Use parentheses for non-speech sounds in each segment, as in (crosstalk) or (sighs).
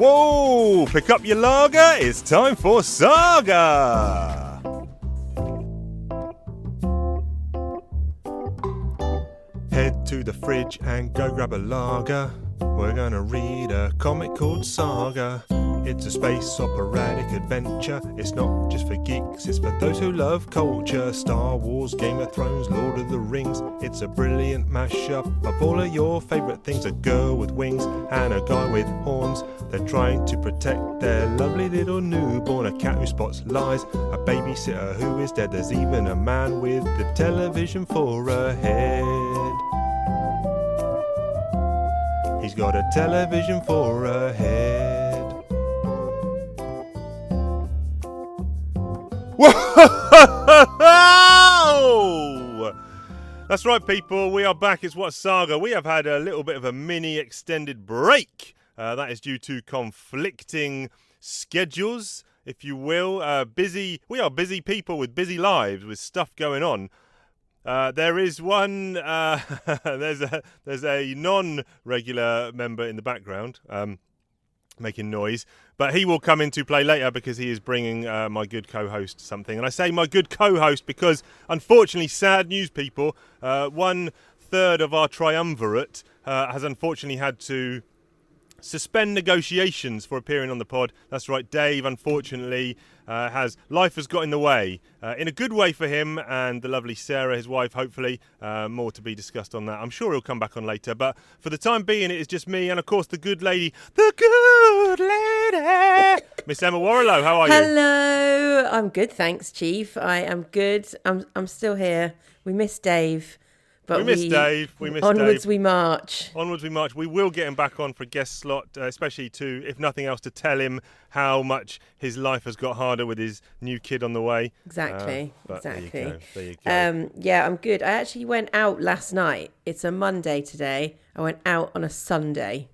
Whoa! Pick up your lager. It's time for Saga. Head to the fridge and go grab a lager. We're gonna read a comic called Saga. It's a space operatic adventure. It's not just for geeks, it's for those who love culture. Star Wars, Game of Thrones, Lord of the Rings. It's a brilliant mashup of all of your favourite things. A girl with wings and a guy with horns. They're trying to protect their lovely little newborn. A cat who spots lies, a babysitter who is dead. There's even a man with the television for a head. He's got a television for a head. Whoa! That's right, people. We are back. It's What Saga. We have had a little bit of a mini extended break. Uh, that is due to conflicting schedules, if you will. Uh, busy. We are busy people with busy lives, with stuff going on. Uh, there is one. Uh, (laughs) there's a there's a non-regular member in the background. Um, making noise. But he will come into play later because he is bringing uh, my good co-host something. And I say my good co-host because, unfortunately, sad news, people. Uh, one third of our triumvirate uh, has unfortunately had to suspend negotiations for appearing on the pod. That's right, Dave. Unfortunately, uh, has life has got in the way uh, in a good way for him and the lovely Sarah, his wife. Hopefully, uh, more to be discussed on that. I'm sure he'll come back on later. But for the time being, it is just me and, of course, the good lady, the good lady, Miss Emma Warrilow. How are you? Hello, I'm good, thanks, Chief. I am good. I'm I'm still here. We miss Dave, but We miss Dave. We miss Dave. onwards Dave. we march. Onwards we march. We will get him back on for a guest slot, uh, especially to, if nothing else, to tell him how much his life has got harder with his new kid on the way. Exactly, Uh, exactly. There you go. There you go. Um, yeah, I'm good. I actually went out last night. It's a Monday today. I went out on a Sunday.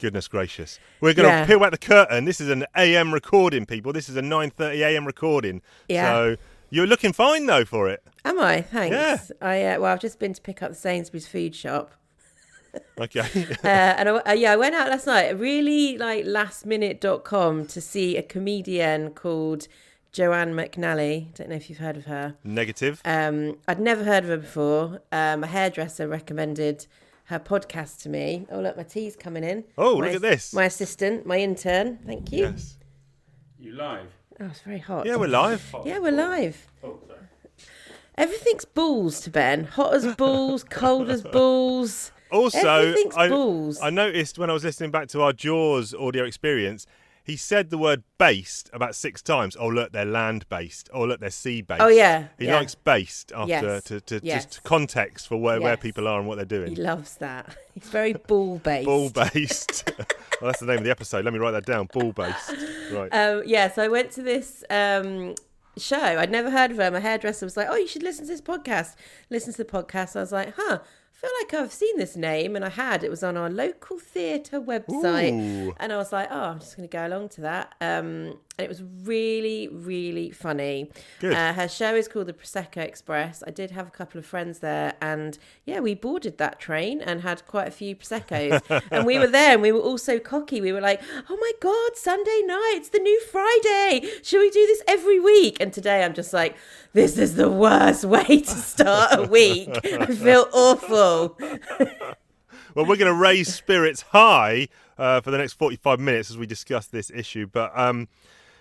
Goodness gracious. We're going to Yeah. peel back the curtain. This is an AM recording, people. This is a 9:30 AM recording. Yeah. So you're looking fine though for it. Am I? Thanks. Yeah. I uh, well, I've just been to pick up the Sainsbury's food shop. (laughs) Okay. (laughs) uh, and I, uh, yeah, I went out last night, really like lastminute.com to see a comedian called Joanne McNally. Don't know if you've heard of her. Negative. Um, I'd never heard of her before. Um, a hairdresser recommended her podcast to me. Oh, look, my tea's coming in. Oh, My- look at this. My assistant, my intern. Thank you. yes. You live? Oh, it's very hot. Yeah, we're live. Yeah, we're live. Oh, sorry. Everything's balls to Ben. Hot as balls, (laughs) cold as balls. Also, Everything's I, balls. I noticed when I was listening back to our Jaws audio experience, he said the word based about six times. Oh, look, they're land based. Oh, look, they're sea based. Oh, yeah, He yeah. likes based after Yes, to, to yes. just context for where, where people are and what they're doing. He loves that. He's very ball based. Ball based. (laughs) well, that's the name of the episode. Let me write that down. Ball based. Right. Um, yeah, so I went to this um, show. I'd never heard of her. My hairdresser was like, "Oh, you should listen to this podcast." Listen to the podcast. I was like, "Huh." I feel like I've seen this name, and I had. It was on our local theatre website, Ooh. and I was like, "Oh, I'm just going to go along to that." Um, and it was really, really funny. Uh, her show is called the Prosecco Express. I did have a couple of friends there, and yeah, we boarded that train and had quite a few proseccos. (laughs) and we were there, and we were all so cocky. We were like, "Oh my god, Sunday night! It's the new Friday. Should we do this every week?" And today, I'm just like, "This is the worst way to start a week. I feel awful." (laughs) Well, we're going to raise spirits high uh, for the next 45 minutes as we discuss this issue. But um,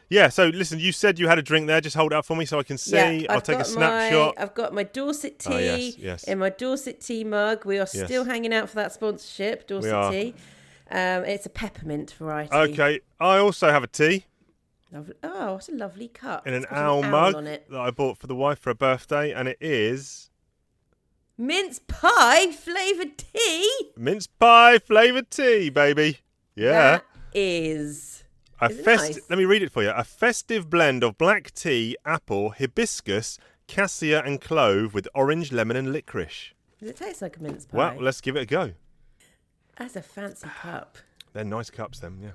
yeah, so listen, you said you had a drink there. Just hold it up for me so I can see. Yeah, I'll I've take a snapshot. My, I've got my Dorset tea Oh, yes, yes. in my Dorset tea mug. We are Yes. still hanging out for that sponsorship, Dorset tea. Um, it's a peppermint variety. Okay, I also have a tea Lovely. Oh, what a lovely cup. in an owl owl mug on it. that I bought for the wife for her birthday, and it is Mince pie flavoured tea. mince pie flavoured tea, baby. Yeah. That is. A fest- nice? Let me read it for you. A festive blend of black tea, apple, hibiscus, cassia, and clove with orange, lemon, and licorice. Does it taste like a mince pie? Well, let's give it a go. That's a fancy cup. They're nice cups, them. Yeah.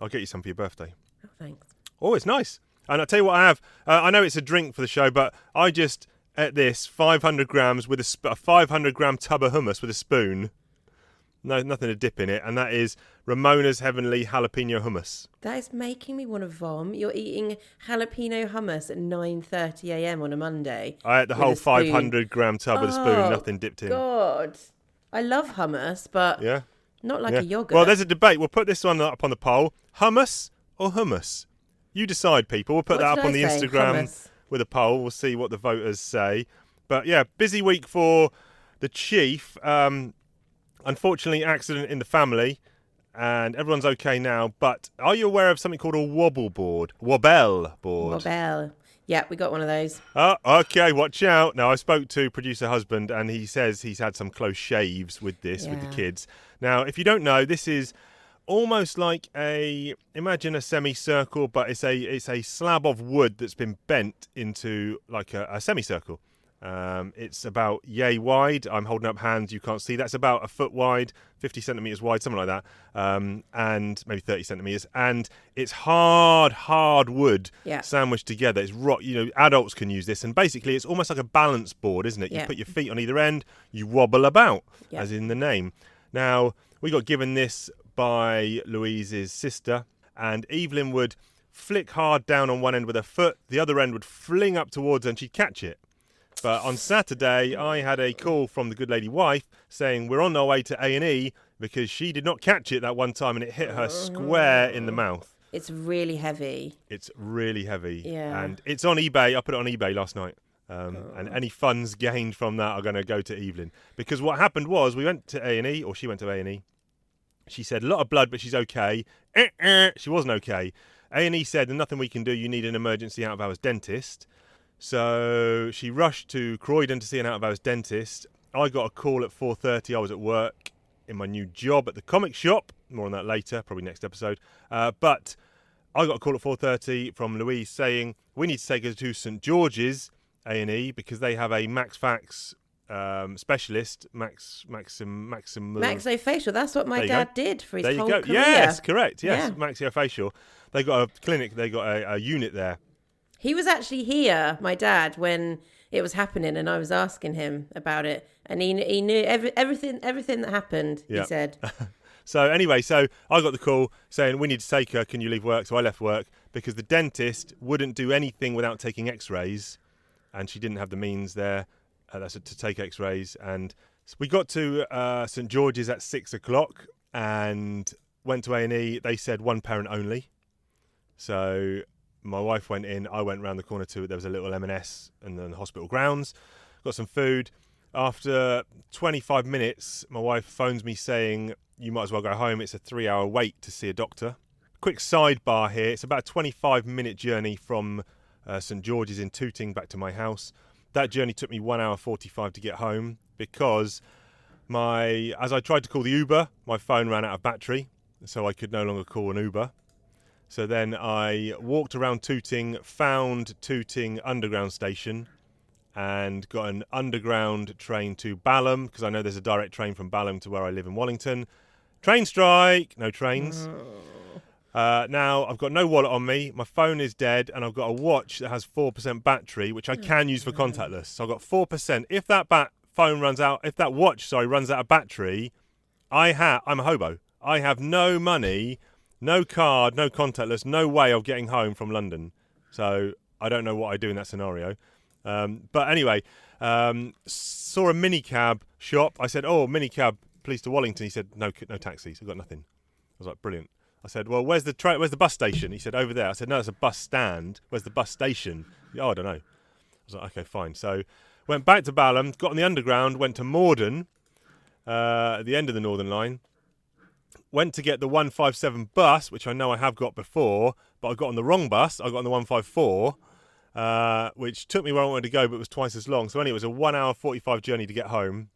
I'll get you some for your birthday. Oh, thanks. Oh, it's nice. And I'll tell you what I have. Uh, I know it's a drink for the show, but I just ate this 500 grams with a, sp- a 500 gram tub of hummus with a spoon. No, nothing to dip in it, and that is Ramona's Heavenly Jalapeno Hummus. That is making me want to vom. You're eating jalapeno hummus at 9:30 a.m. on a Monday. I ate the whole 500 gram tub with a spoon, Oh, nothing dipped in. God, I love hummus, but Yeah. not like yeah. a yogurt. Well, there's a debate. We'll put this one up on the poll: hummus or hummus. You decide, people. We'll put What that up on the say? Instagram Hummus. with a poll. We'll see what the voters say. But yeah, busy week for the chief. Um, unfortunately, accident in the family, and everyone's okay now. But are you aware of something called a wobble board? Wobble board. Wobble. Yeah, we got one of those. Oh, okay, watch out. Now, I spoke to producer husband, and he says he's had some close shaves with this, with the kids. Now, if you don't know, this is almost like a imagine a semicircle, but it's a it's a slab of wood that's been bent into like a, a semicircle. Um, it's about yay wide. I'm holding up hands. You can't see. That's about a foot wide, 50 centimeters wide, something like that, um, and maybe 30 centimeters. And it's hard, hard wood Yeah. sandwiched together. It's rock. You know, adults can use this, and basically, it's almost like a balance board, isn't it? You Yeah. put your feet on either end, you wobble about, Yeah. as in the name. Now, we got given this by Louise's sister, and Evelyn would flick hard down on one end with her foot, the other end would fling up towards her, and she'd catch it. But on Saturday, I had a call from the good lady wife saying we're on our way to A and E because she did not catch it that one time, and it hit her square in the mouth. It's really heavy. It's really heavy, Yeah. and it's on eBay. I put it on eBay last night. Um, And any funds gained from that are going to go to Evelyn because what happened was we went to A and E, or she went to A and E. She said a lot of blood, but she's okay. Eh, eh, She wasn't okay. A and E said there's nothing we can do. You need an emergency out of hours dentist. So she rushed to Croydon to see an out of hours dentist. I got a call at 4:30. I was at work in my new job at the comic shop. More on that later, probably next episode. Uh, but I got a call at 4:30 from Louise saying we need to take her to St George's A&E because they have a Max Fax um, specialist, Max Maxim Maxim Maxofacial. That's what my dad did for his there you whole go. career. Yes, correct. Yes, Yeah. maxillofacial. They got a clinic. They got a, a unit there. He was actually here, my dad, when it was happening, and I was asking him about it, and he he knew every, everything everything that happened. Yeah. He said, (laughs) So anyway, so I got the call saying we need to take her. Can you leave work? So I left work because the dentist wouldn't do anything without taking X-rays, and she didn't have the means there. Uh, that's to take X-rays, and so we got to uh, St George's at six o'clock and went to A and E. They said one parent only. So my wife went in. I went round the corner to it. There was a little M&S and then the hospital grounds. Got some food. After 25 minutes, my wife phones me saying, You might as well go home. It's a three hour wait to see a doctor. Quick sidebar here it's about a 25 minute journey from uh, St George's in Tooting back to my house. That journey took me one hour 45 to get home because my as I tried to call the Uber, my phone ran out of battery, so I could no longer call an Uber. So then I walked around Tooting, found Tooting Underground Station, and got an underground train to Balham because I know there's a direct train from Balham to where I live in Wallington. Train strike, no trains. Uh, now I've got no wallet on me. My phone is dead, and I've got a watch that has four percent battery, which I can use for contactless. So I've got four percent. If that bat phone runs out, if that watch, sorry, runs out of battery, I have. I'm a hobo. I have no money, no card, no contactless, no way of getting home from London. So I don't know what I do in that scenario. Um, but anyway, um, saw a minicab shop. I said, "Oh, minicab, please to Wallington." He said, "No, no taxis. I've got nothing." I was like, "Brilliant." I said, "Well, where's the tra- where's the bus station?" He said, "Over there." I said, "No, it's a bus stand. Where's the bus station?" Oh, I don't know. I was like, "Okay, fine." So went back to Balham, got on the underground, went to Morden, uh, at the end of the Northern Line. Went to get the 157 bus, which I know I have got before, but I got on the wrong bus. I got on the 154, uh, which took me where I wanted to go, but was twice as long. So anyway, it was a one hour 45 journey to get home.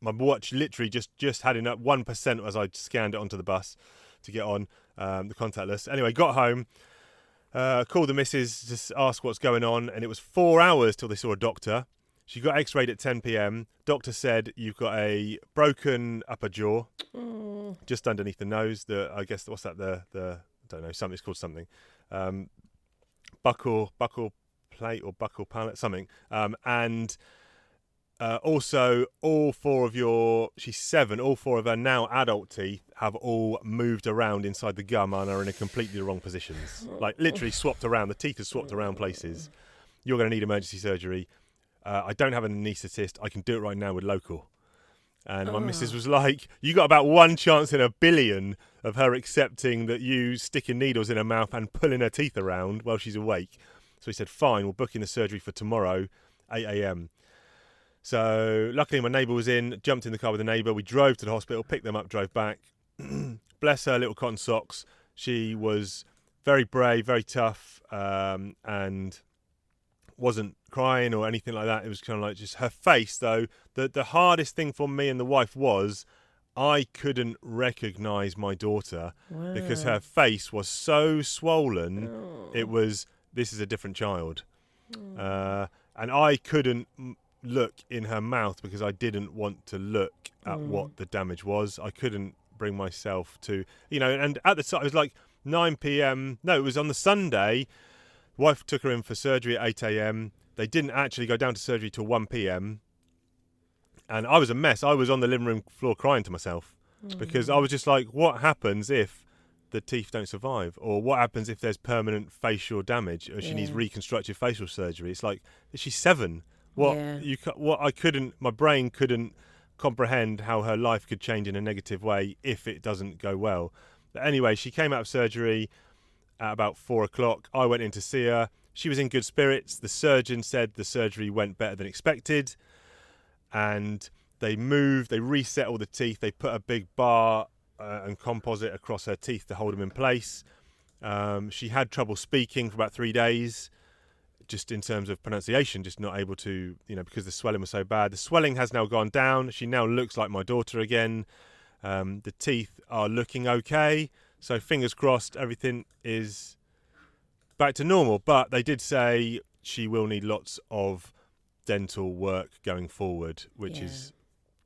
My watch literally just just had enough one percent as I scanned it onto the bus to get on um, the contactless. Anyway, got home, uh, called the missus to ask what's going on, and it was four hours till they saw a doctor. She got X-rayed at 10 p.m. Doctor said you've got a broken upper jaw, just underneath the nose. The I guess what's that? The the I don't know. Something it's called something. Um, buccal buccal plate or buccal palate something. Um, and uh, also, all four of your, she's seven, all four of her now adult teeth have all moved around inside the gum and are in a completely wrong positions. Like literally swapped around. The teeth are swapped around places. You're going to need emergency surgery. Uh, I don't have an anaesthetist. I can do it right now with local. And my missus was like, You got about one chance in a billion of her accepting that you sticking needles in her mouth and pulling her teeth around while she's awake. So he said, Fine, we'll book in the surgery for tomorrow, 8 a.m. So luckily, my neighbour was in, jumped in the car with the neighbour. We drove to the hospital, picked them up, drove back. (clears throat) Bless her little cotton socks. She was very brave, very tough, um, and wasn't crying or anything like that. It was kind of like just her face, though. The the hardest thing for me and the wife was I couldn't recognise my daughter because her face was so swollen. It was this is a different child, uh, and I couldn't look in her mouth because I didn't want to look at what the damage was. I couldn't bring myself to, you know, and at the time it was like 9 p.m. No, it was on the Sunday. Wife took her in for surgery at 8 a.m. They didn't actually go down to surgery till 1 p.m. And I was a mess. I was on the living room floor crying to myself mm. because I was just like, what happens if the teeth don't survive? Or what happens if there's permanent facial damage or she needs reconstructive facial surgery? It's like, she's seven. What Yeah. you what I couldn't my brain couldn't comprehend how her life could change in a negative way if it doesn't go well. But anyway, she came out of surgery at about four o'clock. I went in to see her. She was in good spirits. The surgeon said the surgery went better than expected. And they moved, they reset all the teeth, they put a big bar uh, and composite across her teeth to hold them in place. Um, she had trouble speaking for about three days, just in terms of pronunciation, just not able to, you know, because the swelling was so bad. The swelling has now gone down. She now looks like my daughter again. Um, the teeth are looking okay. So fingers crossed, everything is back to normal. But they did say she will need lots of dental work going forward, which Yeah. is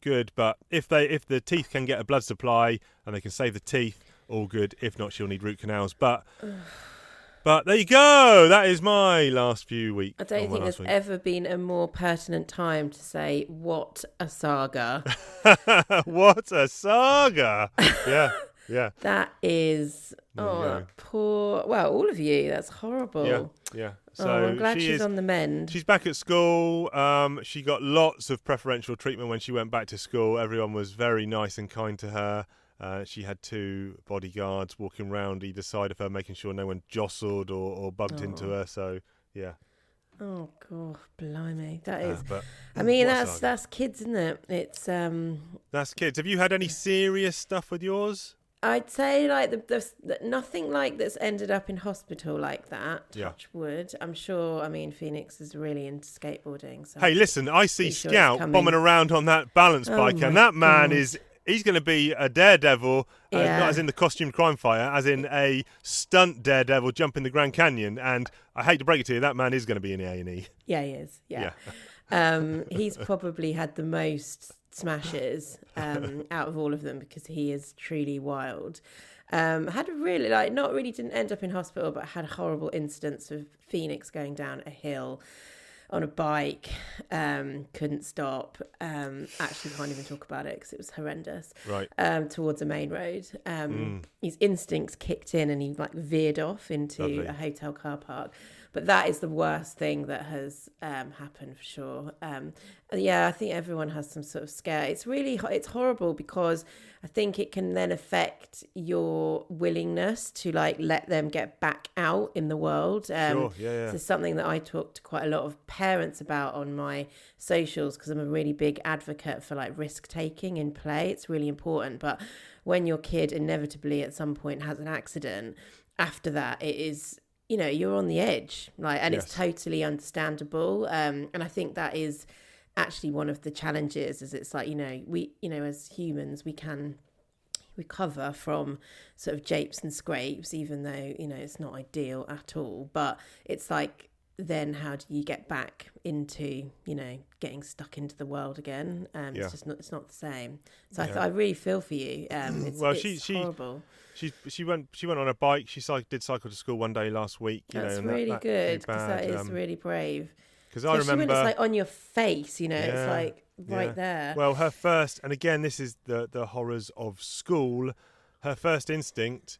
good. But if they if the teeth can get a blood supply and they can save the teeth, all good. If not, she'll need root canals. But (sighs) but there you go. That is my last few weeks. I don't think there's week. ever been a more pertinent time to say what a saga. (laughs) what a saga! yeah, (laughs) yeah, that is There oh that poor well, all of you. That's horrible. yeah, yeah. So oh, I'm glad she she's is. on the mend. She's back at school. Um, she got lots of preferential treatment when she went back to school. Everyone was very nice and kind to her. Uh, she had two bodyguards walking round either side of her, making sure no one jostled or, or bumped into Oh. her. So, yeah. Oh god, blimey. that is. Uh, but I mean that's that's kids, isn't it? It's um that's kids. Have you had any serious stuff with yours? I'd say like the, the, the nothing like that's ended up in hospital like that. Yeah. Touch wood. I'm sure. I mean, Phoenix is really into skateboarding. So Hey, listen, I see sure Scout bombing around on that balance Oh bike, and that man God. is. He's going to be a daredevil, uh, Yeah. not as in the costume crime fire, as in a stunt daredevil jumping the Grand Canyon. And I hate to break it to you, that man is going to be in the A and E. yeah, he is. Yeah. um, he's probably had the most smashes um, (laughs) out of all of them because he is truly wild. Um, had a really like not really didn't end up in hospital, but had a horrible incidents of Phoenix going down a hill on a bike, um, couldn't stop. Um, actually, can't even talk about it because it was horrendous. Right. um, towards a main road. Um, Mm. His instincts kicked in and he like veered off into Lovely. a hotel car park. But that is the worst thing that has um, happened for sure. Um, yeah, I think everyone has some sort of scare. It's really it's horrible because I think it can then affect your willingness to like let them get back out in the world. Um, Sure, yeah, yeah. This is something that I talk to quite a lot of parents about on my socials because I'm a really big advocate for like risk taking in play. It's really important. But when your kid inevitably at some point has an accident, after that, it is you know you're on the edge like and it's totally understandable um and i think that is actually one of the challenges is it's like you know we you know as humans we can recover from sort of japes and scrapes even though you know it's not ideal at all. But it's like then how do you get back into you know getting stuck into the world again? Um Yeah. it's just not it's not the same. So I, th- I really feel for you. Um (clears throat) it's, Well, it's she- she- horrible. She she she went she went on a bike. She did cycle to school one day last week. You that's know, and that- really that good because that is um, really brave Because I remember. when it's like on your face, you know, it's like right yeah. there. Well, her first, and again, this is the the horrors of school. Her first instinct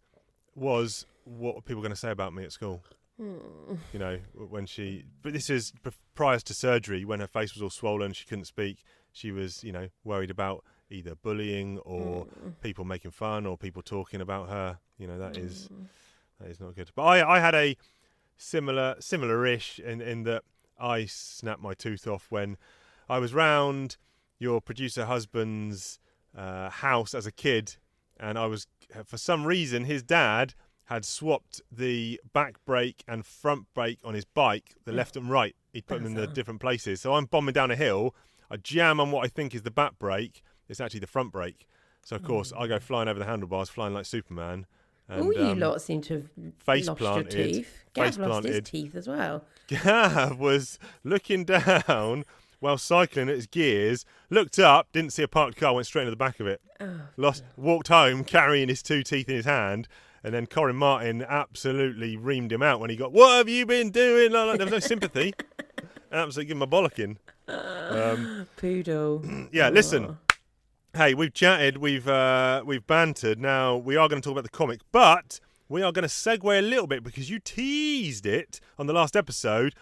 was, "What are people going to say about me at school?" Hmm. You know, when she. But this is prior to surgery, when her face was all swollen, she couldn't speak. She was, you know, worried about either bullying or Hmm. people making fun or people talking about her. You know, that is Hmm. that is not good. But I, I had a similar similar-ish in in that I snapped my tooth off when I was round your producer husband's uh, house as a kid, and I was for some reason his dad had swapped the back brake and front brake on his bike, the left and right. He'd put them in the (laughs) different places. So I'm bombing down a hill. I jam on what I think is the back brake. It's actually the front brake. So of course I go flying over the handlebars, flying like Superman. And, All you um, lot seem to have face lost planted, your teeth. face Gav lost his teeth as well. (laughs) Gav was looking down while cycling at his gears, looked up, didn't see a parked car, went straight into the back of it. Oh, Lost, walked home carrying his two teeth in his hand, and then Corin Martin absolutely reamed him out when he got, "What have you been doing?" Like, there was no sympathy. (laughs) Absolutely, give him a bollocking. (gasps) Um, poodle. (clears throat) yeah, listen. Hey, we've chatted, we've uh, we've bantered. Now we are going to talk about the comic, but we are going to segue a little bit because you teased it on the last episode.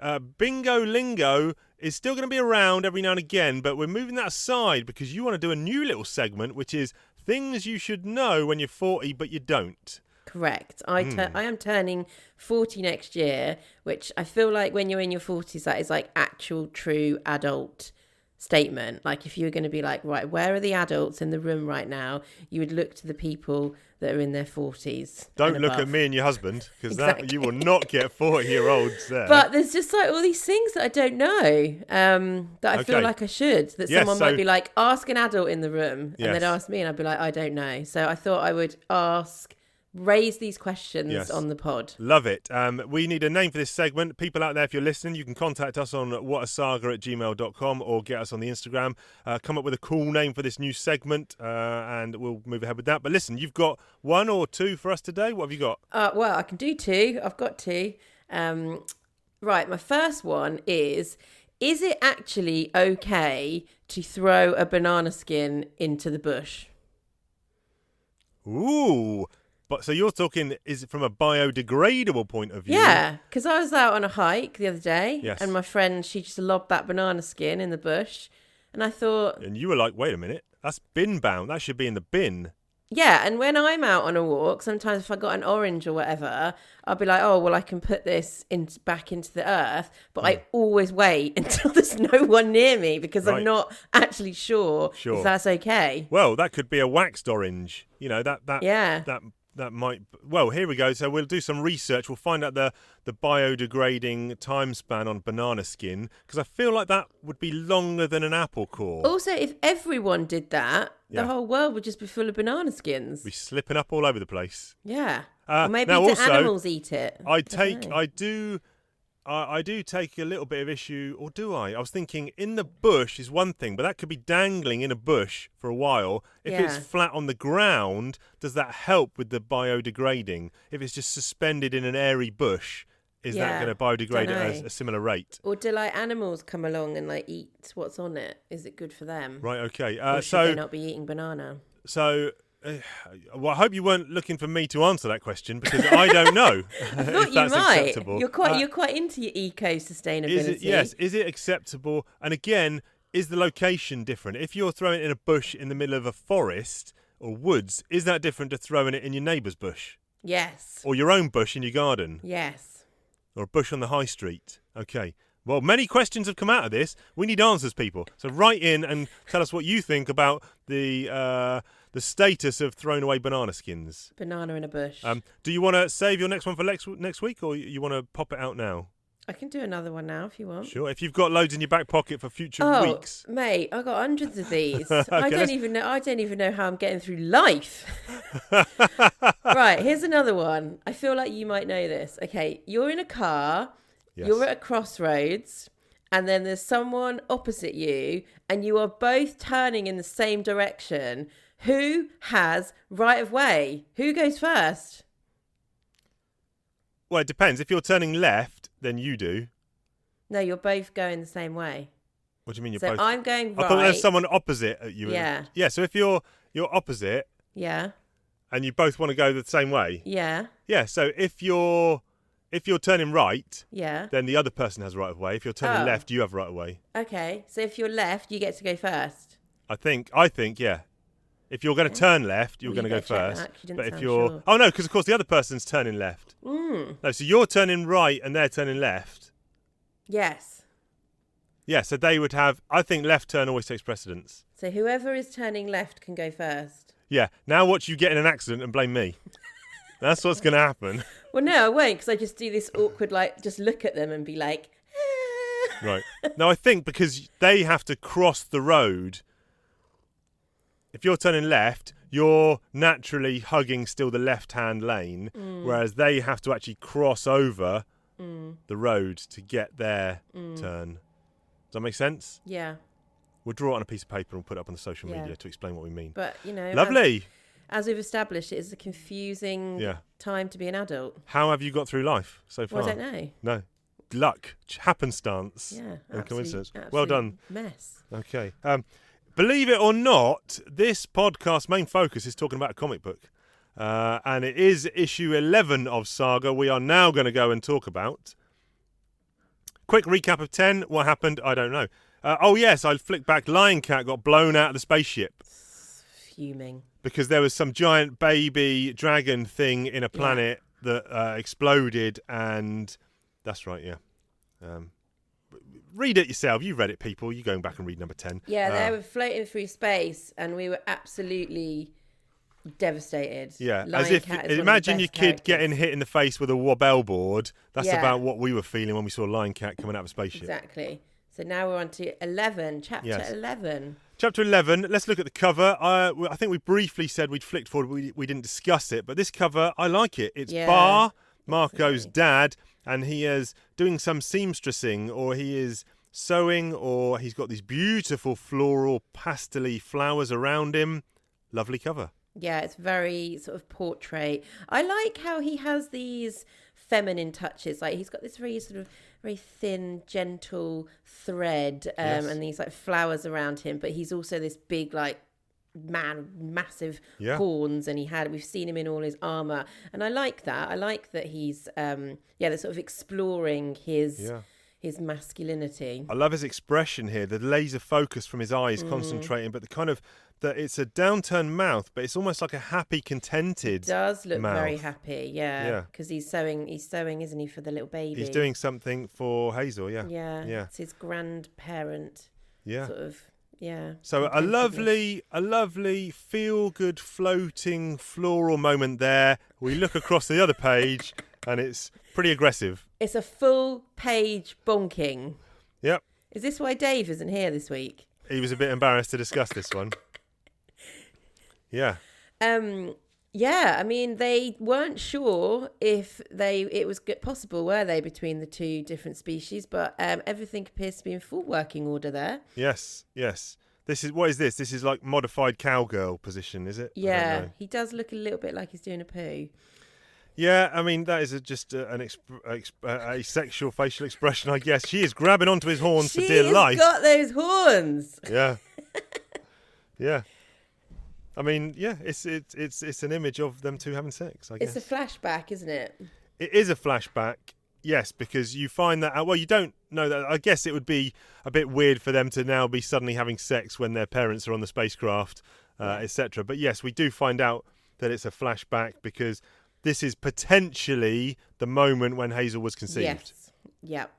Uh, Bingo Lingo is still going to be around every now and again, but we're moving that aside because you want to do a new little segment, which is things you should know when you're 40 but you don't. Correct. I Hmm. tu- I am turning 40 next year, which I feel like when you're in your 40s, that is like actual true adult statement. Like if you were going to be like, right, where are the adults in the room right now? You would look to the people that are in their 40s. Don't look at me and your husband because that you will not get 40 year olds (laughs) there. But there's just like all these things that I don't know um, that I feel like I should. That Yes, someone so- might be like, ask an adult in the room, and they'd ask me, and I'd be like, I don't know. So I thought I would ask, raise these questions Yes. on the pod. Love it. Um, we need a name for this segment. People out there, if you're listening, you can contact us on whatasaga at gmail.com or get us on the Instagram. Uh, come up with a cool name for this new segment uh, and we'll move ahead with that. But listen, you've got one or two for us today. What have you got? Uh, well, I can do two. I've got two. Um, right, my first one is Is it actually okay to throw a banana skin into the bush? Ooh. But so you're talking, is it from a biodegradable point of view? Yeah, because I was out on a hike the other day Yes. and my friend, she just lobbed that banana skin in the bush. And I thought, And you were like, wait a minute, that's bin bound. That should be in the bin. yeah. And when I'm out on a walk, sometimes if I got an orange or whatever, I'll be like, oh, well, I can put this in, back into the earth. But I hmm. always wait (laughs) until there's no one near me because Right. I'm not actually sure, Sure. if that's okay. Well, that could be a waxed orange. You know, that, that, Yeah. that that might well here we go so we'll do some research we'll find out the the biodegrading time span on banana skin because i feel like that would be longer than an apple core Also, if everyone did that, Yeah. the whole world would just be full of banana skins. be slipping up all over the place Yeah. Uh, or maybe now do also, animals eat it? i take know. i do I, I do take a little bit of issue, or do I? I was thinking in the bush is one thing, but that could be dangling in a bush for a while. If it's flat on the ground, does that help with the biodegrading? If it's just suspended in an airy bush, is that going to biodegrade at a, a similar rate? Or do like animals come along and like eat what's on it? Is it good for them? Right. Okay. Uh, so, not be eating banana? so, uh, (sighs) well, I hope you weren't looking for me to answer that question because I don't (laughs) know I (laughs) thought if you that's might. acceptable. You're quite Uh, you're quite into your eco sustainability. Is it yes? Is it acceptable? And again, is the location different? If you're throwing it in a bush in the middle of a forest or woods, is that different to throwing it in your neighbour's bush Yes. or your own bush in your garden Yes. or a bush on the high street? Okay. Well, many questions have come out of this. We need answers, people. So write in and tell us what you think about the uh, the status of thrown away banana skins. Banana in a bush. Um, do you want to save your next one for next next week, or you want to pop it out now? I can do another one now if you want. Sure. If you've got loads in your back pocket for future Oh, weeks. mate, I got hundreds of (laughs) these. I don't let's- even know. I don't even know how I'm getting through life. (laughs) right, here's another one. I feel like you might know this. Okay, you're in a car. Yes. You're at a crossroads, and then there's someone opposite you, and you are both turning in the same direction. Who has right of way? Who goes first? Well, it depends. If you're turning left, then you do. No, you're both going the same way. What do you mean you're so both? I'm going right. I thought there's someone opposite at you. Yeah. Yeah. So if you're you're opposite Yeah, and you both want to go the same way, yeah, yeah. So if you're if you're turning right, yeah. then the other person has right of way. If you're turning Oh. left, you have right of way. Okay, so if you're left, you get to go first. I think. I think. Yeah. If you're going to turn left, you're Well, going you to go better check first. that, 'cause you didn't But if sound you're sure. oh no, because of course the other person's turning left. Mm. No, so you're turning right and they're turning left. Yes. Yeah. So they would have. I think left turn always takes precedence. So whoever is turning left can go first. Yeah. Now watch you get in an accident and blame me. (laughs) That's what's going to happen. Well, no, I won't because I just do this awkward, like, just look at them and be like, "Ah." Right. Now I think because they have to cross the road. If you're turning left, you're naturally hugging still the left hand lane, Mm. whereas they have to actually cross over the road to get their Mm. turn. Does that make sense? Yeah, We'll draw it on a piece of paper and we'll put it up on the social Yeah. media to explain what we mean. but you know, Lovely. As, we've established, it is a confusing Yeah. time to be an adult. How have you got through life so far? Well, I don't know. No. Luck, happenstance, Yeah, and coincidence. Well done. Mess. Okay. Um, believe it or not, this podcast main focus is talking about a comic book. Uh, and it is issue 11 of Saga we are now going to go and talk about. Quick recap of 10. What happened? I don't know. Uh, oh, yes, I flicked back. Lying Cat got blown out of the spaceship Fuming. because there was some giant baby dragon thing in a planet that uh, exploded. And that's right, yeah. Um, read it yourself. You read it, people. You're going back and read number 10. Yeah, Uh, they were floating through space, and we were absolutely devastated. Yeah, Lying as if Cat is one of the imagine your kid getting hit in the face with a wobble board. That's Yeah. about what we were feeling when we saw a Lying Cat coming out of a spaceship. Exactly. So now we're on to 11, chapter Yes. 11. Chapter 11, let's look at the cover. I, I think we briefly said we'd flicked forward, we, we didn't discuss it, but this cover, I like it. It's Yeah, Bar, Marko's definitely. dad, and he is doing some seamstressing, or he is sewing, or he's got these beautiful floral, pastely flowers around him. Lovely cover. Yeah, it's very sort of portrait. I like how he has these feminine touches. Like he's got this very sort of very thin, gentle thread, um, Yes. and these like flowers around him. But he's also this big like man, massive Yeah. horns, and he had. We've seen him in all his armor, and I like that. I like that he's um, yeah, they're sort of exploring his Yeah. his masculinity. I love his expression here, the laser focus from his Mm. eyes concentrating, but the kind of that it's a downturned mouth, but it's almost like a happy, contented. Does look very happy, yeah, Yeah. because he's sewing. He's sewing, isn't he, for the little baby? He's doing something for Hazel, yeah. Yeah, Yeah. It's his grandparent, Yeah. sort of. Yeah. So a lovely, a lovely feel-good floating floral moment there. We look across the other page, and it's pretty aggressive. It's a full page bonking. Yep. Is this why Dave isn't here this week? He was a bit embarrassed to discuss this one. Yeah. Um. Yeah, I mean, they weren't sure if they it was possible, were they, between the two different species? But um, everything appears to be in full working order there. Yes. Yes. This is what is this? This is like modified cowgirl position, is it? Yeah, he does look a little bit like he's doing a poo. Yeah, I mean that is a, just a, an exp- exp- a sexual facial expression, I guess. She is grabbing onto his horns for dear life. got those horns. Yeah, (laughs) yeah. I mean, yeah, it's it's it's it's an image of them two having sex. I guess It's a flashback, isn't it? it is a flashback. Yes, because you find that out. Well, you don't know that. I guess it would be a bit weird for them to now be suddenly having sex when their parents are on the spacecraft, uh, etc. But yes, we do find out that it's a flashback because this is potentially the moment when Hazel was conceived. Yes. Yep.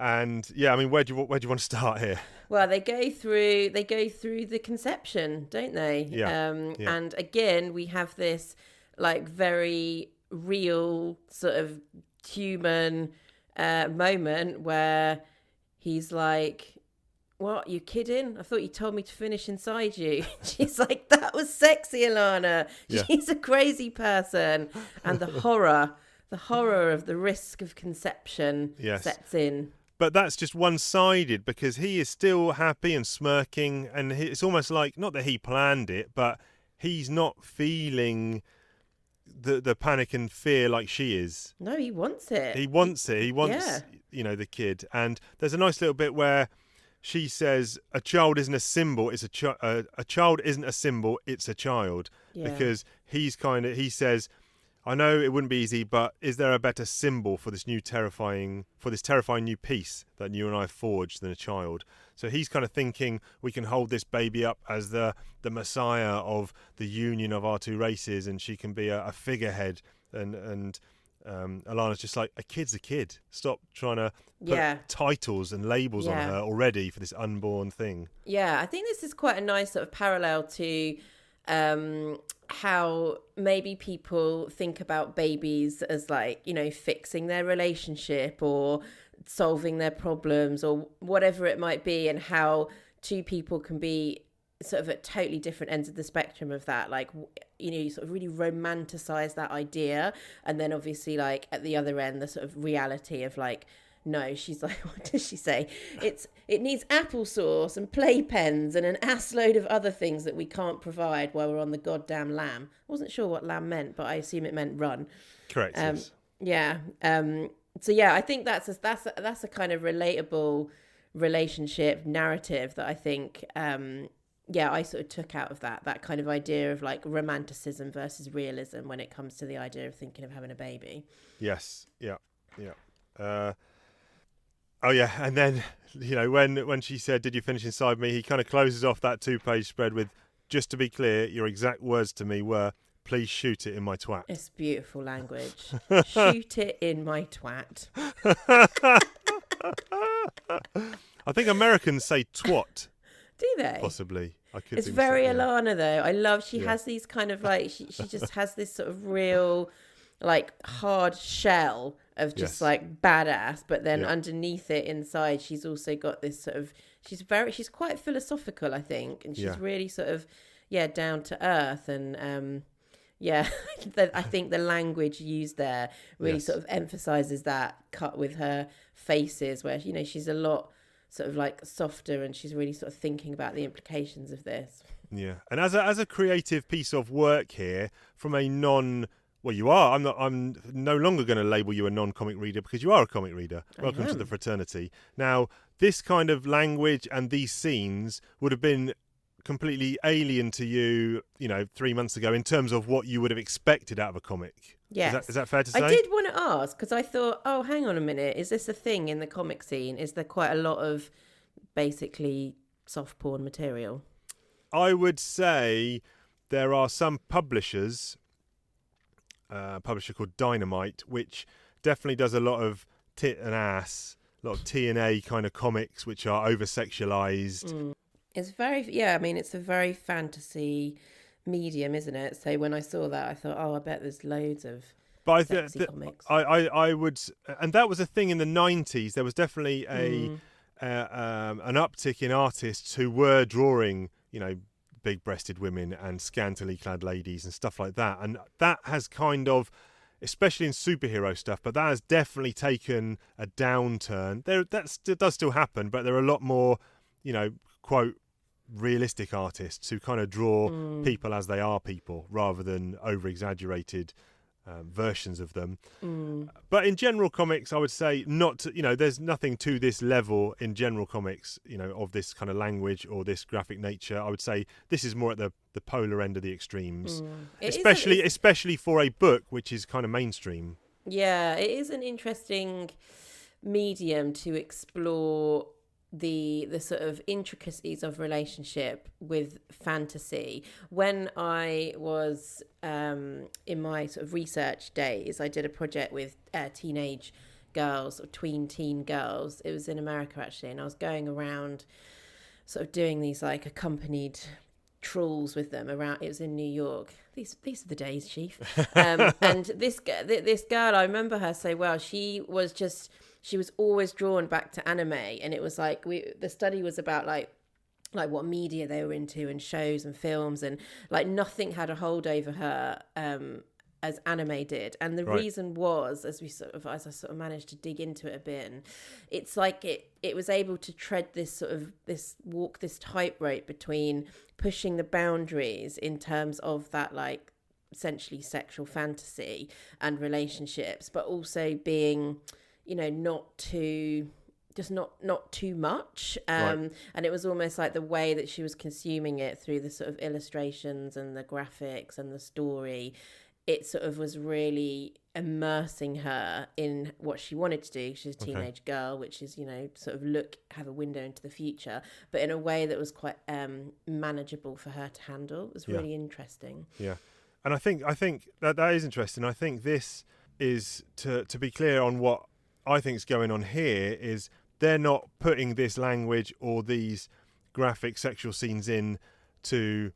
And yeah, I mean, where do you where do you want to start here? Well, they go through they go through the conception, don't they? Yeah, Um, yeah. And again, we have this like very real sort of human uh, moment where he's like, "What? You kidding? I thought you told me to finish inside you." (laughs) She's like, "That was sexy, Alana. Yeah. She's a crazy person." And the (laughs) horror, the horror of the risk of conception Yes. sets in. But that's just one sided because he is still happy and smirking, and he, it's almost like not that he planned it, but he's not feeling the the panic and fear like she is. No, he wants it. He wants it. He wants Yeah. you know the kid. And there's a nice little bit where she says a child isn't a symbol. It's a chi- uh, a child isn't a symbol. It's a child Yeah. because he's kind of he says. I know it wouldn't be easy, but is there a better symbol for this new terrifying for this terrifying new peace that you and I forged than a child? So he's kind of thinking we can hold this baby up as the the messiah of the union of our two races, and she can be a, a figurehead. And and um, Alana's just like a kid's a kid. Stop trying to put Yeah. titles and labels on her already for this unborn thing. Yeah, I think this is quite a nice sort of parallel to um, how maybe people think about babies as like, you know, fixing their relationship or solving their problems or whatever it might be, and how two people can be sort of at totally different ends of the spectrum of that. Like, you know, you sort of really romanticize that idea. And then obviously, like, at the other end, the sort of reality of like, no, she's like, (laughs) what does she say? It's it needs applesauce and playpens and an ass load of other things that we can't provide while we're on the goddamn lamb. I wasn't sure what lamb meant, but I assume it meant run. Correct. Um, yes. yeah. Um, so yeah, I think that's a, that's a, that's a kind of relatable relationship narrative that I think um, yeah I sort of took out of that that kind of idea of like romanticism versus realism when it comes to the idea of thinking of having a baby. Yes. Yeah. Yeah. Uh, oh yeah, and then you know when when she said, "Did you finish inside me?" He kind of closes off that two-page spread with, "Just to be clear, your exact words to me were." Please shoot it in my twat. It's beautiful language. (laughs) Shoot it in my twat. (laughs) I think Americans say twat, Do they? possibly. I could. It's very. Alana though. I love she Yeah. has these kind of like she she just has this sort of real like hard shell of just Yes. like badass, but then Yeah. underneath it inside she's also got this sort of she's very she's quite philosophical, I think, and she's Yeah. really sort of yeah, down to earth and um yeah, (laughs) I think the language used there really Yes. sort of emphasizes that cut with her faces where you know she's a lot sort of like softer and she's really sort of thinking about the implications of this. Yeah, and as a as a creative piece of work here from a non. Well, you are. I'm not. I'm no longer going to label you a non-comic reader because you are a comic reader. Welcome to the fraternity. Now, this kind of language and these scenes would have been completely alien to you, you know, three months ago in terms of what you would have expected out of a comic. Yes. Is that, is that fair to say? I did want to ask because I thought, oh, hang on a minute. Is this a thing in the comic scene? Is there quite a lot of basically soft porn material? I would say there are some publishers, uh, a publisher called Dynamite, which definitely does a lot of tit and ass, a lot of T and A kind of comics, which are over sexualized. Mm. It's very, yeah, I mean, it's a very fantasy medium, isn't it? So when I saw that, I thought, oh, I bet there's loads of But I, th- th- comics. I, I, I would, and that was a thing in the '90s. There was definitely a Mm. uh, um, an uptick in artists who were drawing, you know, big-breasted women and scantily clad ladies and stuff like that, and that has kind of, especially in superhero stuff, but that has definitely taken a downturn. There, that st- does still happen, but there are a lot more, you know, quote realistic artists who kind of draw Mm. people as they are people rather than over-exaggerated. Um, versions of them, Mm. but in general comics, I would say not. To, you know, there's nothing to this level in general comics. You know, of this kind of language or this graphic nature. I would say this is more at the the polar end of the extremes, Mm. It is a- especially especially for a book which is kind of mainstream. Yeah, it is an interesting medium to explore the the sort of intricacies of relationship with fantasy. When I was um, in my sort of research days, I did a project with uh, teenage girls or tween teen girls. It was in America actually, and I was going around sort of doing these like accompanied trawls with them around it was in New York these these are the days chief (laughs) um, and this this girl I remember her so well she was just she was always drawn back to anime and it was like we the study was about like like what media they were into and shows and films and like nothing had a hold over her um as anime did and the Right. reason was as we sort of as i sort of managed to dig into it a bit and it's like it it was able to tread this sort of this walk this tightrope between pushing the boundaries in terms of that like essentially sexual fantasy and relationships, but also being, you know, not too just not not too much um Right. and it was almost like the way that she was consuming it through the sort of illustrations and the graphics and the story it sort of was really immersing her in what she wanted to do she's a Okay. teenage girl which is you know sort of look have a window into the future but in a way that was quite um manageable for her to handle it was Yeah. really interesting Yeah, and I think I think that that is interesting. I think this is to to be clear on what I think is going on here is they're not putting this language or these graphic sexual scenes in to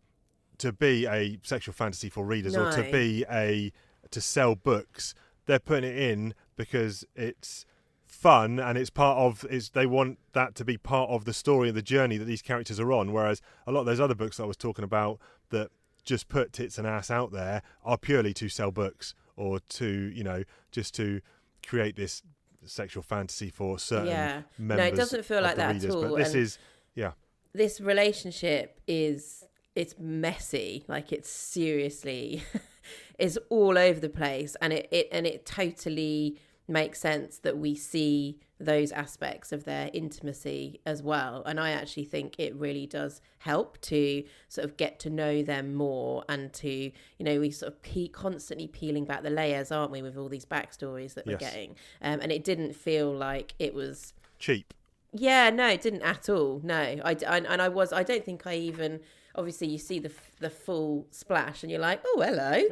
to be a sexual fantasy for readers or to be a to sell books. They're putting it in because it's fun and it's part of is they want that to be part of the story and the journey that these characters are on whereas a lot of those other books that I was talking about that just put tits and ass out there are purely to sell books or to you know just to create this sexual fantasy for certain yeah. No it doesn't feel like that readers at all but this and- is yeah. this relationship is it's messy like it's seriously (laughs) is all over the place and it, it and it totally makes sense that we see those aspects of their intimacy as well and i actually think it really does help to sort of get to know them more and to you know we sort of pe- constantly peeling back the layers aren't we with all these backstories that we're getting um, and it didn't feel like it was cheap yeah, no, it didn't at all. No, I, I and I was. I don't think I even. Obviously, you see the the full splash, and you're like, oh, hello.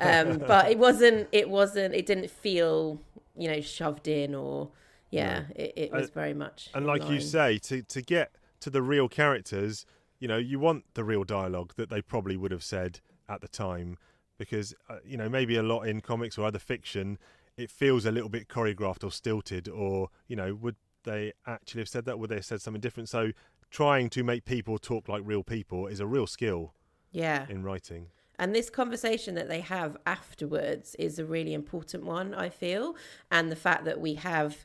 (laughs) Um, but it wasn't. It wasn't. It didn't feel, you know, shoved in or. Yeah, it, it was Uh, very much. and like you say to to get to the real characters you know you want the real dialogue that they probably would have said at the time because uh, you know maybe a lot in comics or other fiction it feels a little bit choreographed or stilted or you know would they actually have said that would they have said something different so trying to make people talk like real people is a real skill Yeah, in writing And this conversation that they have afterwards is a really important one, I feel. And the fact that we have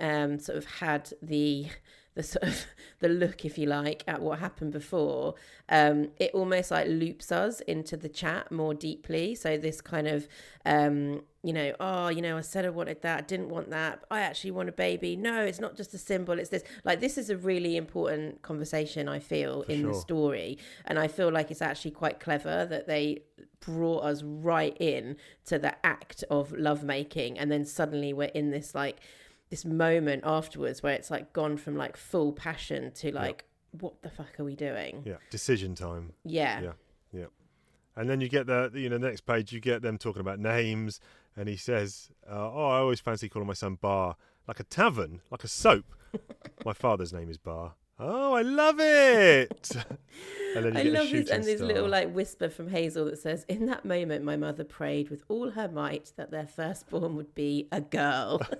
um, sort of had the the sort of (laughs) the look, if you like, at what happened before, um, it almost like loops us into the chat more deeply. So this kind of, um, you know, oh, you know, I said I wanted that, I didn't want that. I actually want a baby. No, it's not just a symbol. It's this. Like this is a really important conversation. I feel in the story, and I feel like it's actually quite clever that they brought us right in to the act of lovemaking, and then suddenly we're in this like this moment afterwards where it's like gone from like full passion to like what the fuck are we doing? yeah decision time Yeah. Yeah. Yeah. And then you get the you know the next page you get them talking about names and he says, uh, "Oh, I always fancy calling my son Barr, like a tavern, like a soap. (laughs) my father's name is Barr. Oh, I love it." (laughs) and then you I love this and this star. little like whisper from Hazel that says, "In that moment, my mother prayed with all her might that their firstborn would be a girl." (laughs)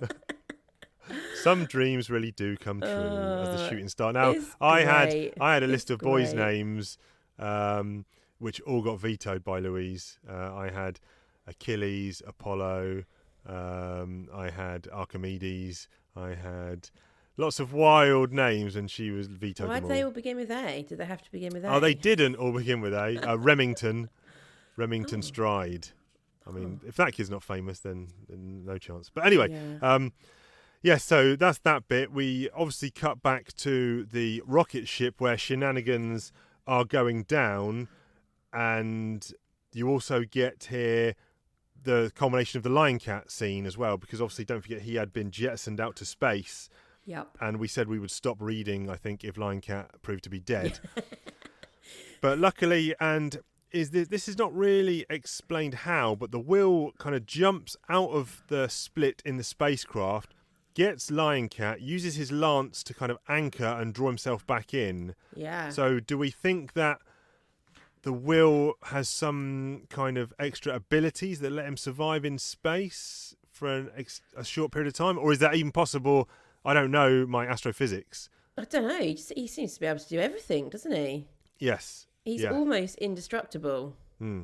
Some dreams really do come true as the Uh, shooting star. Now, I had. I had a It's list of boys' great. names, um, which all got vetoed by Louise. Uh, I had Achilles, Apollo. Um, I had Archimedes. I had lots of wild names, and she was vetoed Why did they all. begin with A? Did they have to begin with A? Oh, they didn't all begin with A. Uh, (laughs) Remington, Remington Oh. Stride. I mean, if that kid's not famous, then, then no chance. But anyway, Yeah. um, yeah, so that's that bit. We obviously cut back to the rocket ship where shenanigans are going down, and you also get here the culmination of the Lying Cat scene as well, because obviously, don't forget, he had been jettisoned out to space, Yep. and we said we would stop reading, I think, if Lying Cat proved to be dead. (laughs) but luckily, and is this, this is not really explained how, but the will kind of jumps out of the split in the spacecraft, gets Lying Cat, uses his lance to kind of anchor and draw himself back in. Yeah. So, do we think that the will has some kind of extra abilities that let him survive in space for an ex- a short period of time, or is that even possible? I don't know my astrophysics. I don't know. He, just, he seems to be able to do everything, doesn't he? Yes. He's Yeah. almost indestructible. Hmm.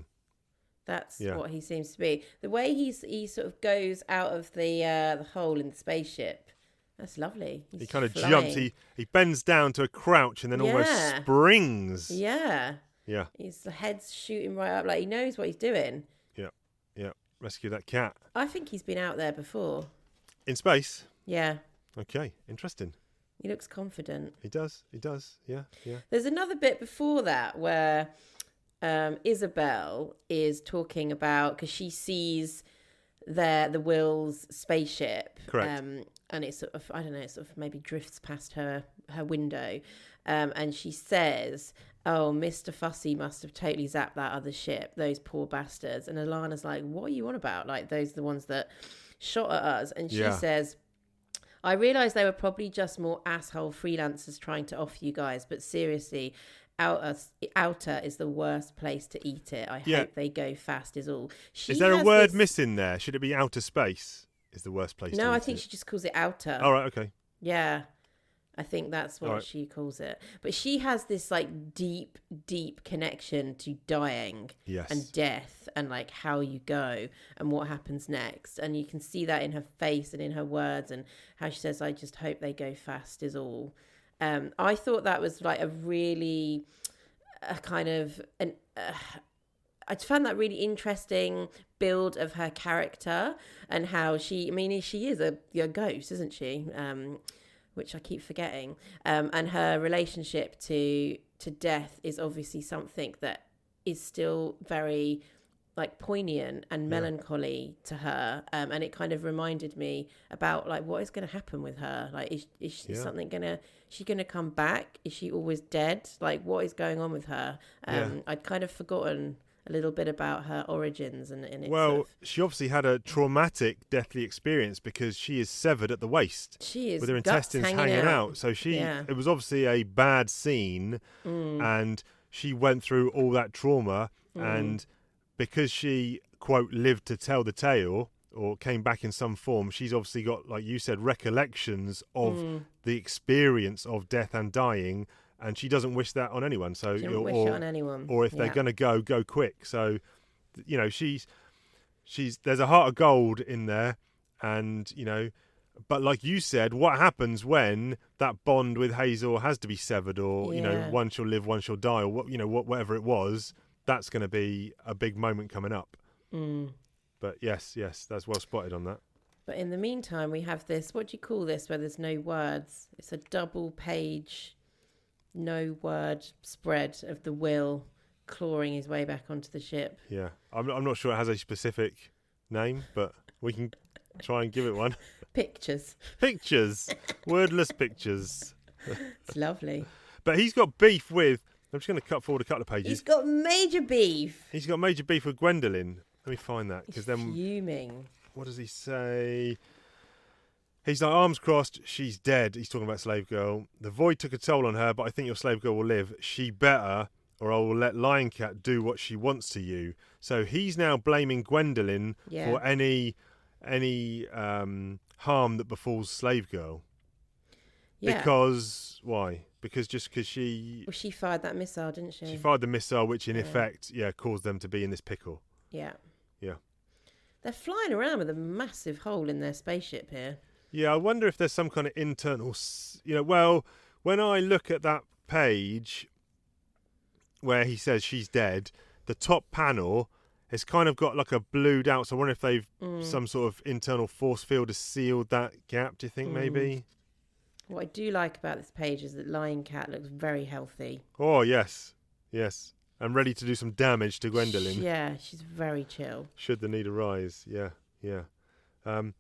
That's Yeah. what he seems to be. The way he's he sort of goes out of the uh, the hole in the spaceship. That's lovely. He's He kind of flying. jumps. He he bends down to a crouch and then almost springs. Yeah. Yeah. His head's shooting right up. Like he knows what he's doing. Yeah. Yeah. Rescue that cat I think he's been out there before. in space. Yeah, Okay, interesting. he looks confident. He does. He does. Yeah, yeah. There's another bit before that where um, Izabel is talking about because she sees their the Will's spaceship, Correct. Um, and it sort of I don't know, it sort of maybe drifts past her her window, um, and she says, "Oh, Mister Fussy must have totally zapped that other ship. Those poor bastards." And Alana's like, "What are you on about? Like those are the ones that shot at us?" And she Yeah. says. I realised they were probably just more asshole freelancers trying to offer you guys, but seriously, outer, outer is the worst place to eat it. I Yeah. hope they go fast, is all. She Is there a word this- missing there? Should it be outer space? Is the worst place? to No, I think it? she just calls it outer. All right. Okay. Yeah. I think that's what Alright. she calls it. But she has this like deep, deep connection to dying Yes. and death and like how you go and what happens next. And you can see that in her face and in her words and how she says, I just hope they go fast, is all. Um, I thought that was like a really a kind of an. Uh, I just found that really interesting build of her character and how she. I mean, she is a, a ghost, isn't she? Um, which I keep forgetting. Um, and her relationship to to death is obviously something that is still very like poignant and melancholy to her um, and it kind of reminded me about like what is going to happen with her like is, is Yeah. something gonna she gonna come back is she always dead like what is going on with her um, Yeah. i'd kind of forgotten a little bit about her origins and, and it's Well, sort of- she obviously had a traumatic, deathly experience because she is severed at the waist she is with her intestines hanging, hanging, out. out. So she, Yeah. it was obviously a bad scene, Mm. and she went through all that trauma, Mm. and because she quote lived to tell the tale or came back in some form, she's obviously got, like you said, recollections of Mm. the experience of death and dying, and she doesn't wish that on anyone. So, or, wish or, it on anyone or if they're Yeah. going to go, go quick. So, you know, she's she's there's a heart of gold in there, and you know, but like you said, what happens when that bond with Hazel has to be severed, or you know, Yeah. one shall live, one shall die, or what you know, what whatever it was, that's going to be a big moment coming up. Mm. But yes, yes, that's well spotted on that. But in the meantime, we have this. What do you call this? Where there's no words. It's a double page, no word spread of the will clawing his way back onto the ship. Yeah, I'm I'm not sure it has a specific name, but we can try and give it one. (laughs) Pictures. pictures, (laughs) wordless pictures. It's lovely. But he's got beef with. I'm just going to cut forward a couple of pages. He's got major beef. He's got major beef with Gwendolyn. Let me find that because then Fuming. what does he say? He's like arms crossed. She's dead. He's talking about slave girl. The void took a toll on her, but I think your slave girl will live. She better, or I will let Lying Cat do what she wants to you. So he's now blaming Gwendolyn Yeah. for any any um, harm that befalls slave girl. Yeah. Because why? Because just because she well, she fired that missile, didn't she? she fired the missile, which in Yeah. effect, yeah, caused them to be in this pickle. yeah. Yeah. They're flying around with a massive hole in their spaceship here. Yeah, I wonder if there's some kind of internal, you know. Well, when I look at that page where he says she's dead, the top panel has kind of got like a blued out. So I wonder if they've Mm. some sort of internal force field has sealed that gap. Do you think Mm. maybe? What I do like about this page is that Lying Cat looks very healthy. Oh yes, yes, and ready to do some damage to Gwendolyn. Yeah, she's very chill. should the need arise. Yeah, yeah. Um,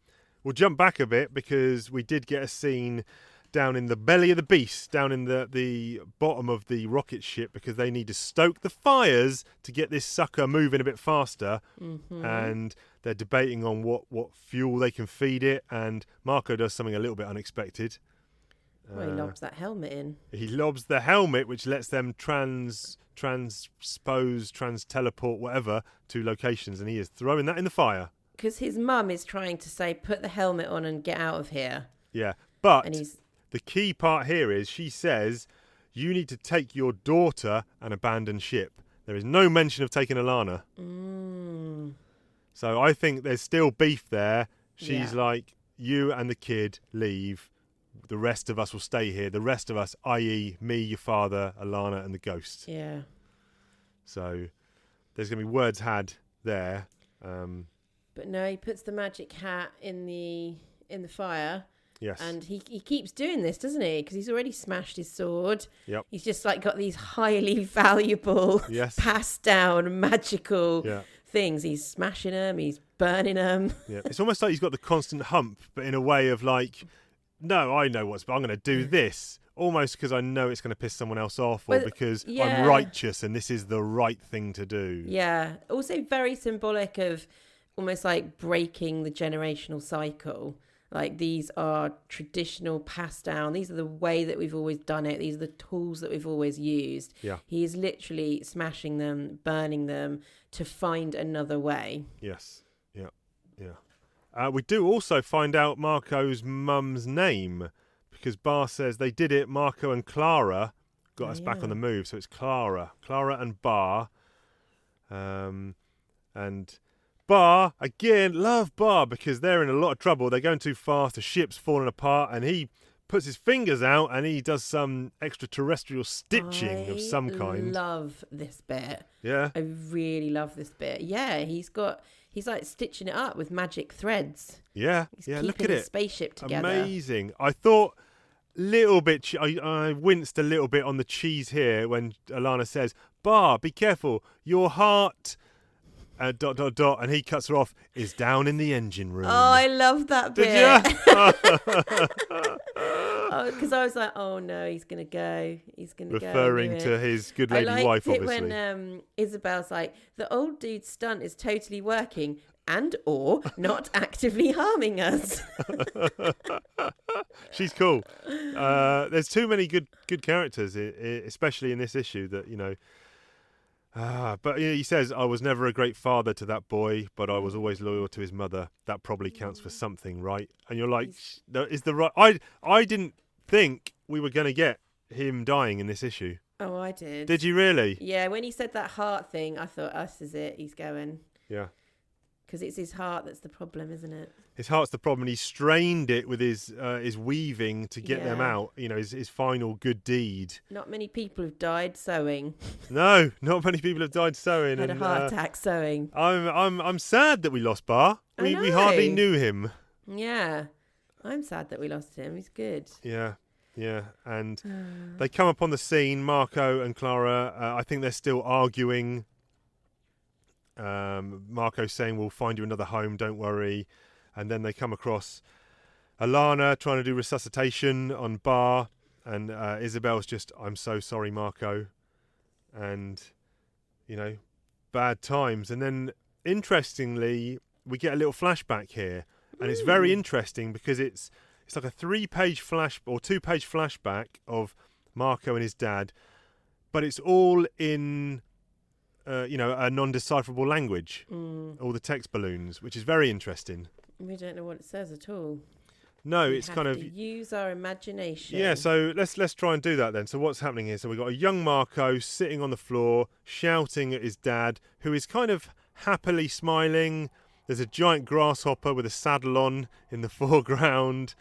we'll jump back a bit because we did get a scene down in the belly of the beast, down in the, the bottom of the rocket ship, because they need to stoke the fires to get this sucker moving a bit faster. hmm And they're debating on what, what fuel they can feed it. And Marko does something a little bit unexpected. well, he Uh, lobs that helmet in. he lobs the helmet, which lets them trans transpose, trans teleport, whatever, to locations, and he is throwing that in the fire. Because his mum is trying to say, put the helmet on and get out of here. Yeah, but And he's, the key part here is she says you need to take your daughter and abandon ship. There is no mention of taking Alana, mm, so I think there's still beef there. She's Yeah. like, you and the kid leave. The rest of us will stay here. The rest of us, i.e., me, your father, Alana, and the ghost. yeah. So there's going to be words had there. Um, But no, he puts the magic hat in the in the fire, Yes. and he he keeps doing this, doesn't he? Because he's already smashed his sword. Yep. He's just like got these highly (laughs) valuable, (laughs) Yes. passed down magical Yeah. things. He's smashing them. He's burning them. (laughs) Yeah. It's almost like he's got the constant hump, but in a way of like, no, I know what's, but I'm going to do this. Almost because I know it's going to piss someone else off, or Well, because yeah. I'm righteous and this is the right thing to do. Yeah. Also very symbolic of almost like breaking the generational cycle. Like these are traditional passed down. These are the way that we've always done it. These are the tools that we've always used. Yeah. He is literally smashing them, burning them to find another way. Yes. Yeah. Yeah. Uh, we do also find out Marko's mum's name because Barr says they did it. Marko and Klara got us back on the move, so it's Klara, Klara and Barr, um, and Barr again. Love Barr because they're in a lot of trouble. They're going too fast. The ship's falling apart, and he puts his fingers out and he does some extraterrestrial stitching of some kind. I love this bit. yeah. I really love this bit. Yeah, he's got he's like stitching it up with magic threads. Yeah. He's yeah. Look at the it. spaceship together. Amazing. I thought little bit. I, I winced a little bit on the cheese here when Alana says, "Barr, be careful. Your heart." Uh, dot dot dot, and he cuts her off. Is down in the engine room. Oh, I love that bit. Did you? Because I was like, oh no, he's gonna go. He's gonna go. Referring to his good I lady liked wife, it obviously. when um, Izabel's like, the old dude's stunt is totally working and or not (laughs) actively harming us. (laughs) She's cool. Uh, there's too many good good characters, i- i- especially in this issue. That you know. Ah, but you know, he says, "I was never a great father to that boy, but I was always loyal to his mother. That probably counts for something, right?" And you're like, "Is the right?" I I didn't think we were going to get him dying in this issue. oh, I did. Did you really? Yeah, when he said that heart thing, I thought, us is it. He's going. Yeah. Because it's his heart that's the problem, isn't it? His heart's the problem. and He strained it with his uh, his weaving to get them out. You know, his his final good deed. Not many people have died sewing, (laughs) No, not many people have died sewing. had a heart uh, attack sewing. I'm I'm I'm sad that we lost Barr. We we hardly knew him. Yeah. I'm sad that we lost him. He's good. Yeah, yeah. And (sighs) they come up on the scene. Marko and Klara. Uh, I think they're still arguing. Um, Marko saying, "We'll find you another home. Don't worry." And then they come across Alana trying to do resuscitation on Barr, and uh, Izabel's just, "I'm so sorry, Marko," and you know, bad times. And then, interestingly, we get a little flashback here, and it's very interesting because it's it's like a three-page flash or two-page flashback of Marko and his dad, but it's all in. Uh, you know, a non-decipherable language, Mm, all the text balloons, which is very interesting. we don't know what it says at all. No, We it's kind of use our imagination. Yeah, so let's let's try and do that then. So what's happening here? So we've got a young Marko sitting on the floor, shouting at his dad, who is kind of happily smiling. There's a giant grasshopper with a saddle on in the (laughs) foreground.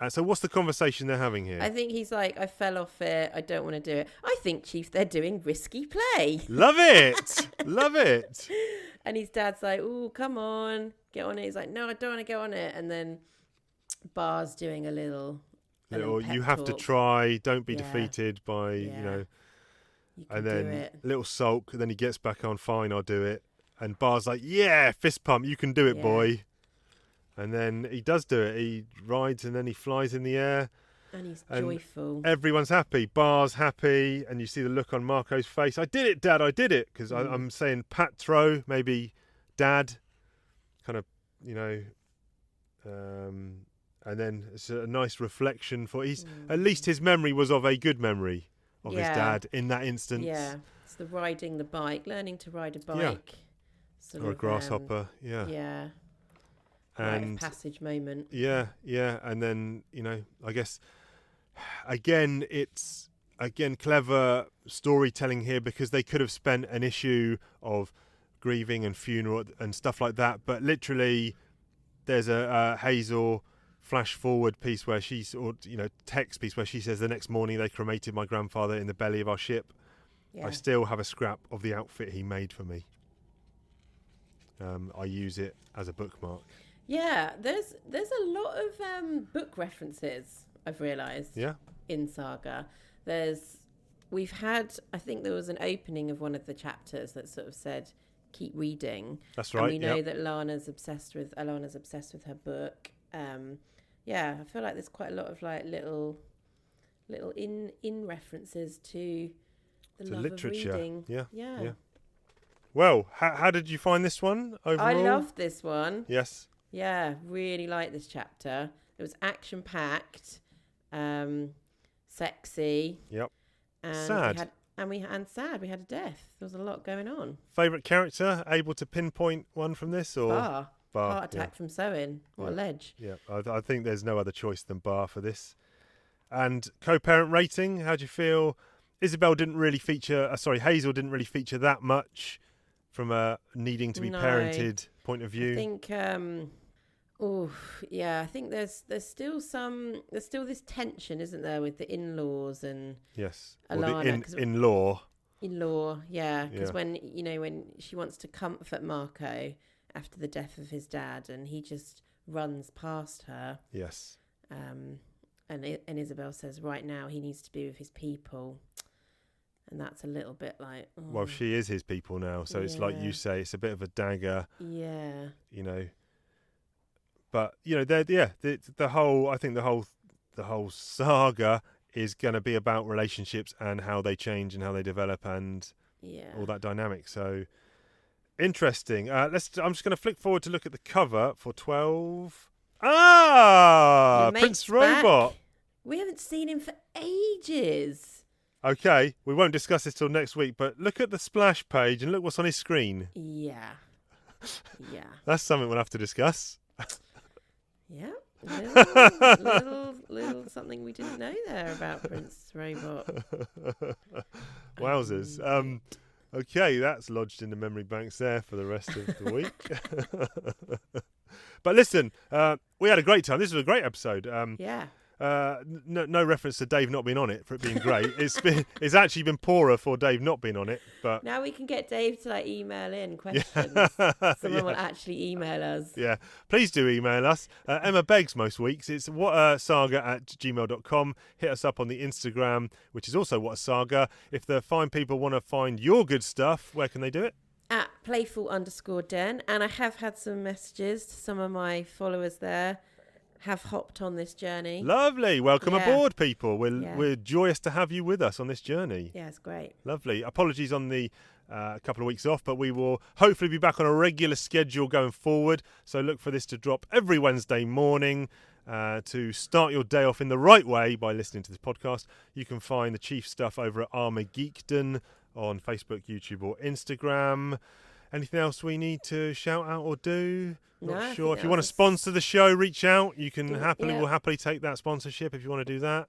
Uh, so what's the conversation they're having here? I think he's like, I fell off it. I don't want to do it. I think, Chief, they're doing risky play. Love it, (laughs) love it. And his dad's like, oh, come on, get on it. He's like, no, I don't want to get on it. And then Barr's doing a little. a little pep you have to try. Don't be Yeah. defeated by Yeah. you know. You can And then it. little sulk. Then he gets back on. Fine, I'll do it. And Barr's like, "Yeah, fist pump. You can do it, Yeah. boy." And then he does do it. He rides and then he flies in the air. And he's and joyful. Everyone's happy. Barr's happy, and you see the look on Marko's face. I did it, Dad. I did it. Because Mm. I'm saying Patro, maybe Dad, kind of, you know. Um, and then it's a nice reflection for he's at least his memory was of a good memory of his dad in that instance. Yeah. It's the riding the bike, learning to ride a bike. Yeah. Sort Or a um, grasshopper. yeah. yeah. And passage moment. Yeah, yeah, and then you know, I guess again, it's again clever storytelling here because they could have spent an issue of grieving and funeral and stuff like that, but literally, there's a, a Hazel flash forward piece where she's or you know text piece where she says the next morning they cremated my grandfather in the belly of our ship. Yeah. I still have a scrap of the outfit he made for me. um, I use it as a bookmark. Yeah, there's there's a lot of um, book references. I've realised. Yeah. In Saga, there's we've had. I think there was an opening of one of the chapters that sort of said, "Keep reading." That's And right. we know yep. that Lana's obsessed with Alana's obsessed with her book. Um, yeah, I feel like there's quite a lot of like little, little in in references to the To love literature. of reading. Yeah, yeah. yeah. Well, how, how did you find this one overall? I loved this one. Yes. Yeah, really liked this chapter. It was action packed, um, sexy, Yep. and Sad. We had, and we and sad. We had a death. There was a lot going on. Favorite character? Able to pinpoint one from this or Barr, Barr, heart attack from sewing. What a Yeah. ledge. Yeah, I, I think there's no other choice than Barr for this. And co-parent rating, how do you feel? Izabel didn't really feature. Uh, sorry, Hazel didn't really feature that much from a needing to be No. parented point of view. I think um oh yeah, I think there's there's still some there's still this tension, isn't there, with the in laws and yes, Alana, in 'cause- in law. in law, yeah. Because Yeah. when you know, when she wants to comfort Marko after the death of his dad and he just runs past her, Yes, um and and Izabel says right now he needs to be with his people. And that's a little bit like oh, well, she is his people now, so it's like you say, it's a bit of a dagger. Yeah. you know. But you know, they're yeah, the the whole I think the whole the whole saga is going to be about relationships and how they change and how they develop and Yeah. all that dynamic. So interesting. Uh, let's. I'm just going to flick forward to look at the cover for twelve. Ah, Prince mate's back. Robot. We haven't seen him for ages. Okay, we won't discuss this till next week. But look at the splash page and look what's on his screen. Yeah. Yeah. (laughs) That's something we'll have to discuss. (laughs) Yeah. (laughs) Little, little, little something we didn't know there about Prince Robot. (laughs) Wowzers. Um, okay, that's lodged in the memory banks there for the rest of the week. (laughs) but listen, uh, we had a great time. This was a great episode. Um, Yeah. Uh, no, no reference to Dave not being on it for it being great. (laughs) it's been it's actually been poorer for Dave not being on it. But Now we can get Dave to like email in (laughs) questions. (laughs) yeah, Someone will actually email us. yeah, please do email us. Uh, Emma begs most weeks. It's what uh, saga at gmail.com. Hit us up on the Instagram, which is also what a saga. If the fine people want to find your good stuff, where can they do it? At playful underscore den. And I have had some messages to some of my followers there have hopped on this journey. Lovely. Welcome Yeah. aboard, people. We're, Yeah. we're joyous to have you with us on this journey. yeah, it's great. Lovely. Apologies on the uh, couple of weeks off, but we will hopefully be back on a regular schedule going forward. So look for this to drop every Wednesday morning. Uh, to start your day off in the right way by listening to this podcast, you can find the chief stuff over at Armour Geekdom on Facebook, YouTube, or Instagram. Anything else we need to shout out or do? Not think sure. If you want to sponsor the show, reach out. You can happily, Yeah. we'll happily take that sponsorship if you want to do that.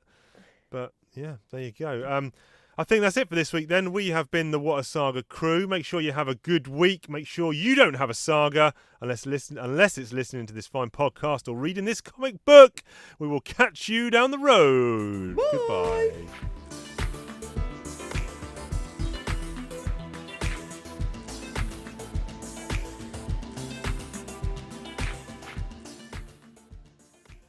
But yeah, there you go. Um, I think that's it for this week. Then we have been the What a Saga crew. Make sure you have a good week. Make sure you don't have a saga unless listen unless it's listening to this fine podcast or reading this comic book. We will catch you down the road. Goodbye.